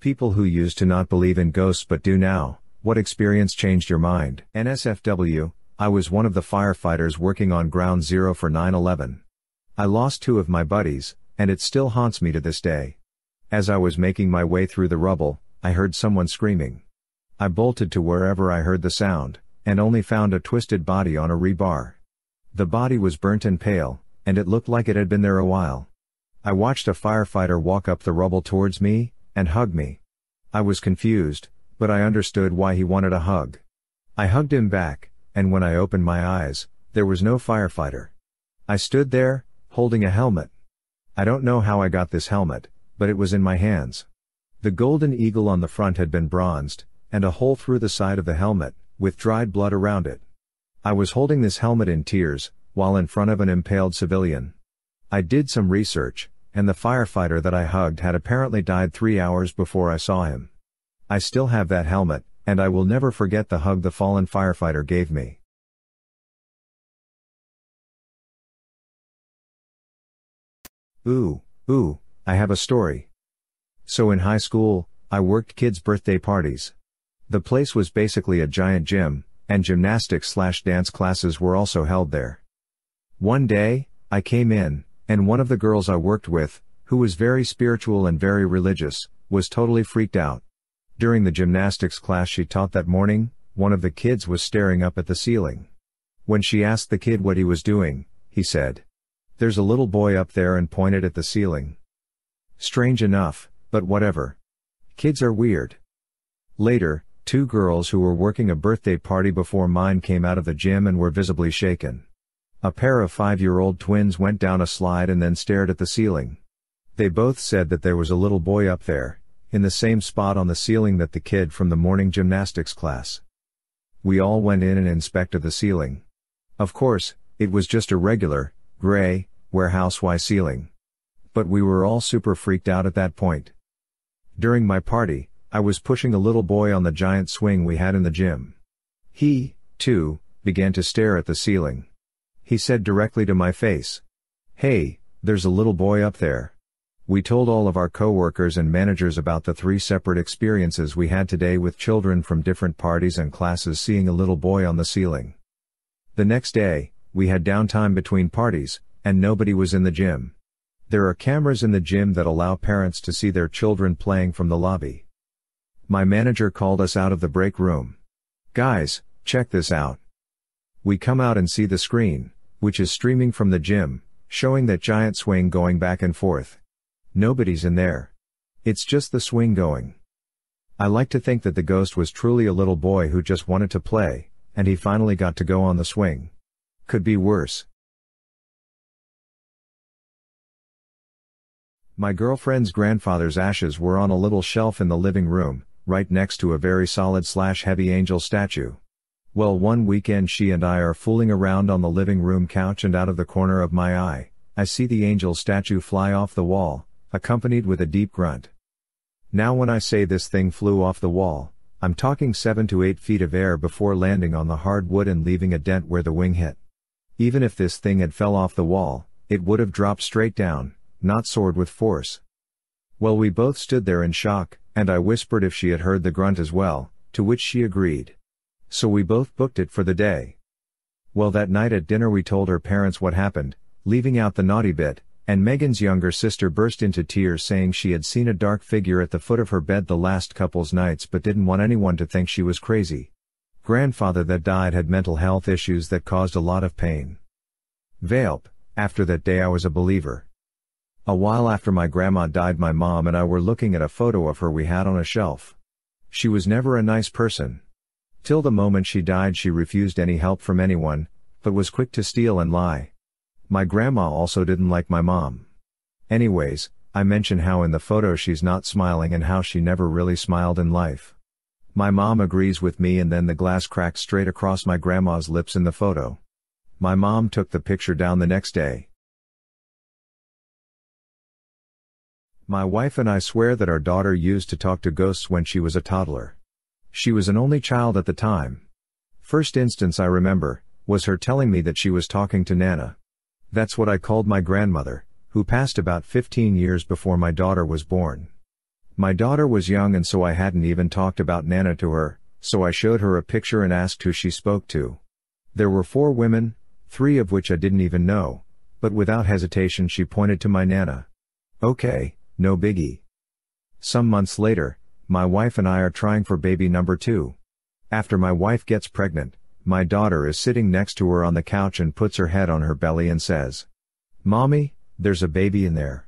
People who used to not believe in ghosts but do now, what experience changed your mind? NSFW, I was one of the firefighters working on ground zero for 9 11. I lost two of my buddies, and it still haunts me to this day. As I was making my way through the rubble, I heard someone screaming. I bolted to wherever I heard the sound, and only found a twisted body on a rebar. The body was burnt and pale, and it looked like it had been there a while. I watched a firefighter walk up the rubble towards me, and hug me. I was confused, but I understood why he wanted a hug. I hugged him back, and when I opened my eyes, there was no firefighter. I stood there, holding a helmet. I don't know how I got this helmet, but it was in my hands. The golden eagle on the front had been bronzed, and a hole through the side of the helmet, with dried blood around it. I was holding this helmet in tears, while in front of an impaled civilian. I did some research, and the firefighter that I hugged had apparently died three hours before I saw him. I still have that helmet, and I will never forget the hug the fallen firefighter gave me. Ooh, ooh, I have a story. So in high school, I worked kids' birthday parties. The place was basically a giant gym, and gymnastics slash dance classes were also held there. One day, I came in, and one of the girls I worked with, who was very spiritual and very religious, was totally freaked out. During the gymnastics class she taught that morning, one of the kids was staring up at the ceiling. When she asked the kid what he was doing, he said, There's a little boy up there and pointed at the ceiling. Strange enough, but whatever. Kids are weird. Later, two girls who were working a birthday party before mine came out of the gym and were visibly shaken. A pair of five-year-old twins went down a slide and then stared at the ceiling. They both said that there was a little boy up there, in the same spot on the ceiling that the kid from the morning gymnastics class. We all went in and inspected the ceiling. Of course, it was just a regular, gray, warehouse Y ceiling. But we were all super freaked out at that point. During my party, I was pushing a little boy on the giant swing we had in the gym. He, too, began to stare at the ceiling. He said directly to my face. Hey, there's a little boy up there. We told all of our coworkers and managers about the three separate experiences we had today with children from different parties and classes seeing a little boy on the ceiling. The next day, we had downtime between parties, and nobody was in the gym. There are cameras in the gym that allow parents to see their children playing from the lobby. My manager called us out of the break room. Guys, check this out. We come out and see the screen, which is streaming from the gym, showing that giant swing going back and forth. Nobody's in there. It's just the swing going. I like to think that the ghost was truly a little boy who just wanted to play, and he finally got to go on the swing. Could be worse. My girlfriend's grandfather's ashes were on a little shelf in the living room, right next to a very solid slash heavy angel statue. Well, one weekend she and I are fooling around on the living room couch, and out of the corner of my eye, I see the angel statue fly off the wall, accompanied with a deep grunt. Now, when I say this thing flew off the wall, I'm talking 7 to 8 feet of air before landing on the hardwood and leaving a dent where the wing hit. Even if this thing had fell off the wall, it would have dropped straight down, not soared with force. Well, we both stood there in shock, and I whispered if she had heard the grunt as well, to which she agreed. So we both booked it for the day. Well, that night at dinner we told her parents what happened, leaving out the naughty bit, and Megan's younger sister burst into tears saying she had seen a dark figure at the foot of her bed the last couple's nights but didn't want anyone to think she was crazy. Grandfather that died had mental health issues that caused a lot of pain. Valp, after that day I was a believer. A while after my grandma died my mom and I were looking at a photo of her we had on a shelf. She was never a nice person. Till the moment she died she refused any help from anyone, but was quick to steal and lie. My grandma also didn't like my mom. Anyways, I mention how in the photo she's not smiling and how she never really smiled in life. My mom agrees with me and then the glass cracked straight across my grandma's lips in the photo. My mom took the picture down the next day. My wife and I swear that our daughter used to talk to ghosts when she was a toddler. She was an only child at the time. First instance I remember, was her telling me that she was talking to Nana. That's what I called my grandmother, who passed about 15 years before my daughter was born. My daughter was young and so I hadn't even talked about Nana to her, so I showed her a picture and asked who she spoke to. There were four women, three of which I didn't even know, but without hesitation she pointed to my Nana. Okay, no biggie. Some months later, my wife and I are trying for baby number two. After my wife gets pregnant, my daughter is sitting next to her on the couch and puts her head on her belly and says, Mommy, there's a baby in there.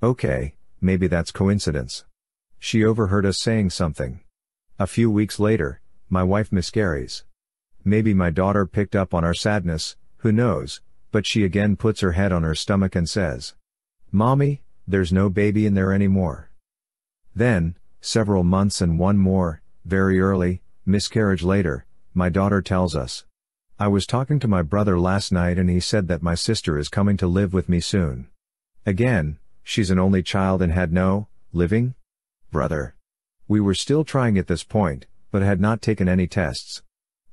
Okay, maybe that's coincidence. She overheard us saying something. A few weeks later, my wife miscarries. Maybe my daughter picked up on our sadness, who knows, but she again puts her head on her stomach and says, Mommy, there's no baby in there anymore. Then, several months and one more, very early, miscarriage later, my daughter tells us. I was talking to my brother last night and he said that my sister is coming to live with me soon. Again, she's an only child and had no, living, brother. We were still trying at this point, but had not taken any tests.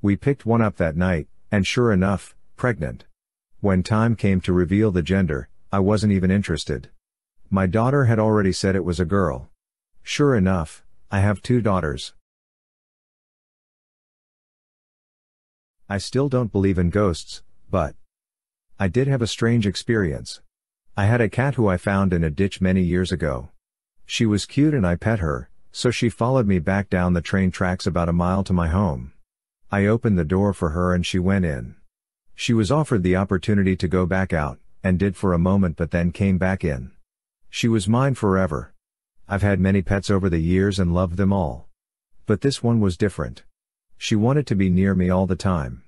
We picked one up that night, and sure enough, pregnant. When time came to reveal the gender, I wasn't even interested. My daughter had already said it was a girl. Sure enough, I have two daughters. I still don't believe in ghosts, but I did have a strange experience. I had a cat who I found in a ditch many years ago. She was cute and I pet her, so she followed me back down the train tracks about a mile to my home. I opened the door for her and she went in. She was offered the opportunity to go back out, and did for a moment but then came back in. She was mine forever. I've had many pets over the years and loved them all. But this one was different. She wanted to be near me all the time.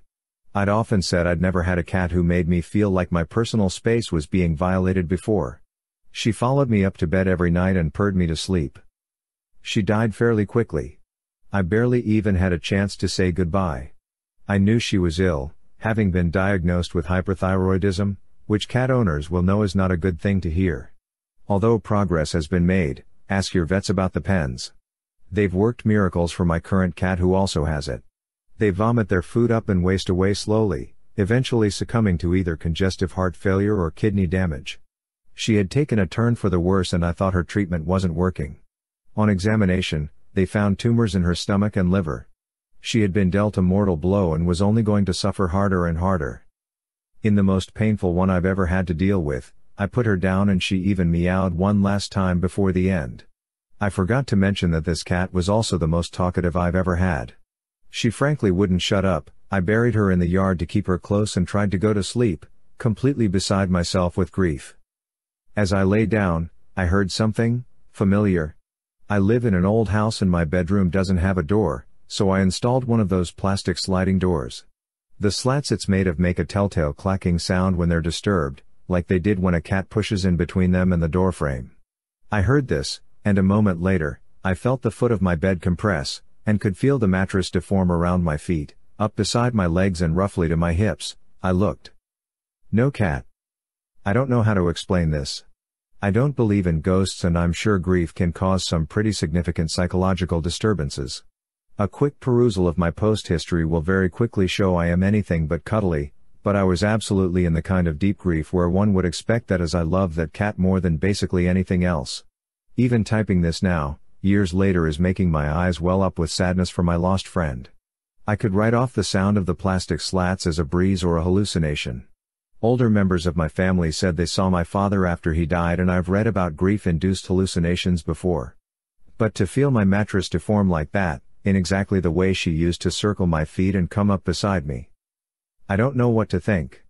I'd often said I'd never had a cat who made me feel like my personal space was being violated before. She followed me up to bed every night and purred me to sleep. She died fairly quickly. I barely even had a chance to say goodbye. I knew she was ill, having been diagnosed with hyperthyroidism, which cat owners will know is not a good thing to hear. Although progress has been made, ask your vets about the pens. They've worked miracles for my current cat who also has it. They vomit their food up and waste away slowly, eventually succumbing to either congestive heart failure or kidney damage. She had taken a turn for the worse and I thought her treatment wasn't working. On examination, they found tumors in her stomach and liver. She had been dealt a mortal blow and was only going to suffer harder and harder. In the most painful one I've ever had to deal with, I put her down and she even meowed one last time before the end. I forgot to mention that this cat was also the most talkative I've ever had. She frankly wouldn't shut up, I buried her in the yard to keep her close and tried to go to sleep, completely beside myself with grief. As I lay down, I heard something, familiar. I live in an old house and my bedroom doesn't have a door, so I installed one of those plastic sliding doors. The slats it's made of make a telltale clacking sound when they're disturbed, like they did when a cat pushes in between them and the doorframe. I heard this, and a moment later, I felt the foot of my bed compress, and could feel the mattress deform around my feet, up beside my legs and roughly to my hips. I looked. No cat. I don't know how to explain this. I don't believe in ghosts and I'm sure grief can cause some pretty significant psychological disturbances. A quick perusal of my post history will very quickly show I am anything but cuddly, but I was absolutely in the kind of deep grief where one would expect that as I love that cat more than basically anything else. Even typing this now, years later is making my eyes well up with sadness for my lost friend. I could write off the sound of the plastic slats as a breeze or a hallucination. Older members of my family said they saw my father after he died and I've read about grief-induced hallucinations before. But to feel my mattress deform like that, in exactly the way she used to circle my feet and come up beside me. I don't know what to think.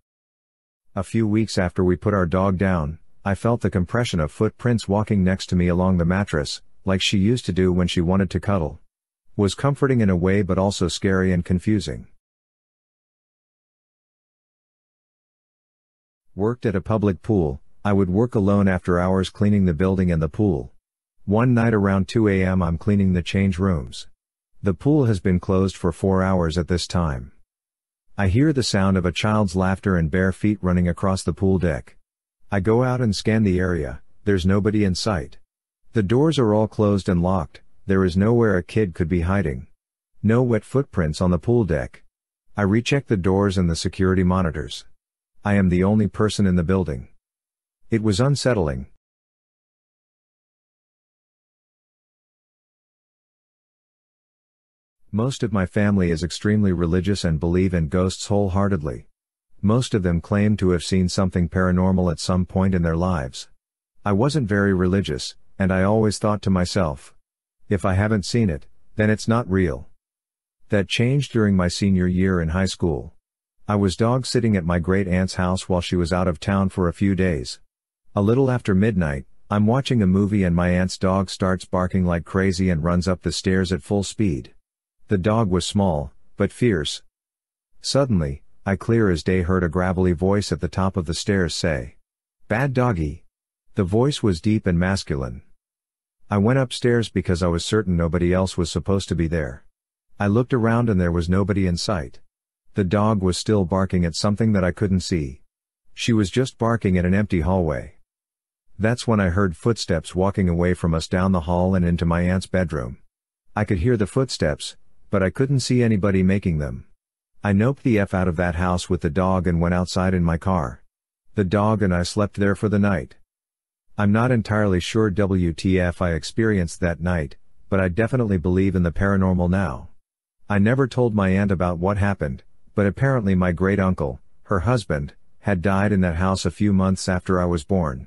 A few weeks after we put our dog down, I felt the compression of footprints walking next to me along the mattress, like she used to do when she wanted to cuddle. Was comforting in a way but also scary and confusing. Worked at a public pool, I would work alone after hours cleaning the building and the pool. One night around 2 a.m. I'm cleaning the change rooms. The pool has been closed for four hours at this time. I hear the sound of a child's laughter and bare feet running across the pool deck. I go out and scan the area, there's nobody in sight. The doors are all closed and locked, there is nowhere a kid could be hiding. No wet footprints on the pool deck. I recheck the doors and the security monitors. I am the only person in the building. It was unsettling, Most of my family is extremely religious and believe in ghosts wholeheartedly. Most of them claim to have seen something paranormal at some point in their lives. I wasn't very religious, and I always thought to myself, if I haven't seen it, then it's not real. That changed during my senior year in high school. I was dog sitting at my great aunt's house while she was out of town for a few days. A little after midnight, I'm watching a movie and my aunt's dog starts barking like crazy and runs up the stairs at full speed. The dog was small, but fierce. Suddenly, I clear as day heard a gravelly voice at the top of the stairs say, Bad doggy. The voice was deep and masculine. I went upstairs because I was certain nobody else was supposed to be there. I looked around and there was nobody in sight. The dog was still barking at something that I couldn't see. She was just barking at an empty hallway. That's when I heard footsteps walking away from us down the hall and into my aunt's bedroom. I could hear the footsteps, but I couldn't see anybody making them. I noped the F out of that house with the dog and went outside in my car. The dog and I slept there for the night. I'm not entirely sure WTF I experienced that night, but I definitely believe in the paranormal now. I never told my aunt about what happened, but apparently my great uncle, her husband, had died in that house a few months after I was born.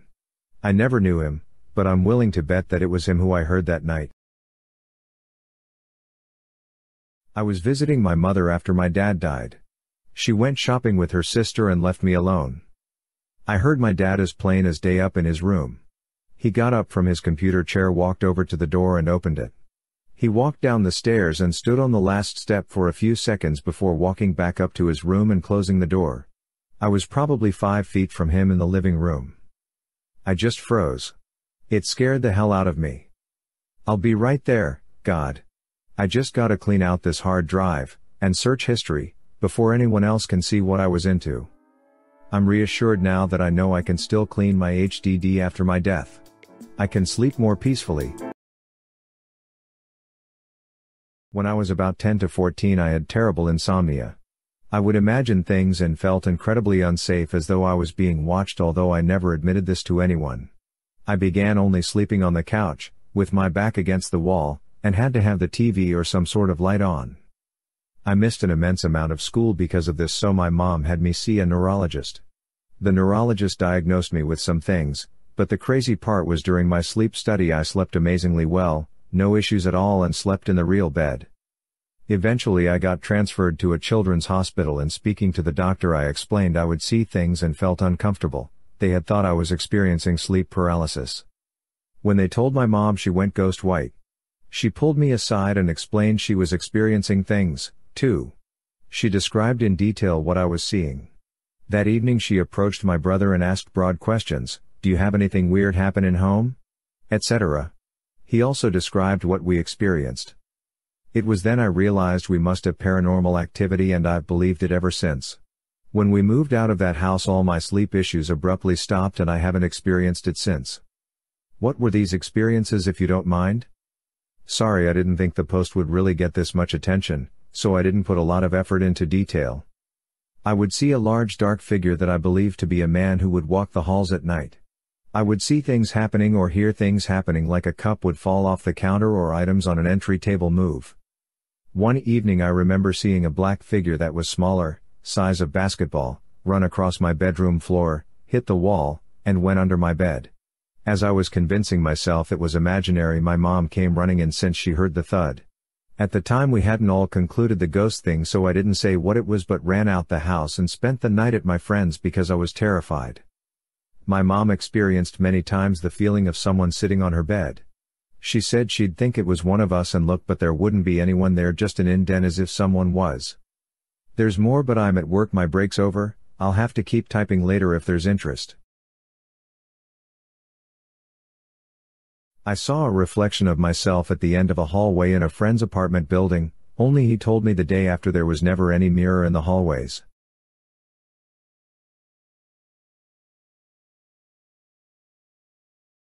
I never knew him, but I'm willing to bet that it was him who I heard that night. I was visiting my mother after my dad died. She went shopping with her sister and left me alone. I heard my dad as plain as day up in his room. He got up from his computer chair, walked over to the door and opened it. He walked down the stairs and stood on the last step for a few seconds before walking back up to his room and closing the door. I was probably five feet from him in the living room. I just froze. It scared the hell out of me. I'll be right there, God. I just gotta clean out this hard drive, and search history, before anyone else can see what I was into. I'm reassured now that I know I can still clean my HDD after my death. I can sleep more peacefully. When I was about 10 to 14 I had terrible insomnia. I would imagine things and felt incredibly unsafe as though I was being watched although I never admitted this to anyone. I began only sleeping on the couch, with my back against the wall, and had to have the TV or some sort of light on. I missed an immense amount of school because of this, so my mom had me see a neurologist. The neurologist diagnosed me with some things, but the crazy part was during my sleep study I slept amazingly well, no issues at all, and slept in the real bed. Eventually, I got transferred to a children's hospital, and speaking to the doctor, I explained I would see things and felt uncomfortable. They had thought I was experiencing sleep paralysis. When they told my mom, she went ghost white. She pulled me aside and explained she was experiencing things, too. She described in detail what I was seeing. That evening she approached my brother and asked broad questions, do you have anything weird happen in home? Etc. He also described what we experienced. It was then I realized we must have paranormal activity and I've believed it ever since. When we moved out of that house all my sleep issues abruptly stopped and I haven't experienced it since. What were these experiences if you don't mind? Sorry I didn't think the post would really get this much attention, so I didn't put a lot of effort into detail. I would see a large dark figure that I believed to be a man who would walk the halls at night. I would see things happening or hear things happening like a cup would fall off the counter or items on an entry table move. One evening I remember seeing a black figure that was smaller, size of basketball, run across my bedroom floor, hit the wall, and went under my bed. As I was convincing myself it was imaginary, my mom came running in since she heard the thud. At the time, we hadn't all concluded the ghost thing, so I didn't say what it was but ran out the house and spent the night at my friend's because I was terrified. My mom experienced many times the feeling of someone sitting on her bed. She said she'd think it was one of us and look, but there wouldn't be anyone there, just an indent as if someone was. There's more, but I'm at work, my break's over, I'll have to keep typing later if there's interest. I saw a reflection of myself at the end of a hallway in a friend's apartment building, only he told me the day after there was never any mirror in the hallways.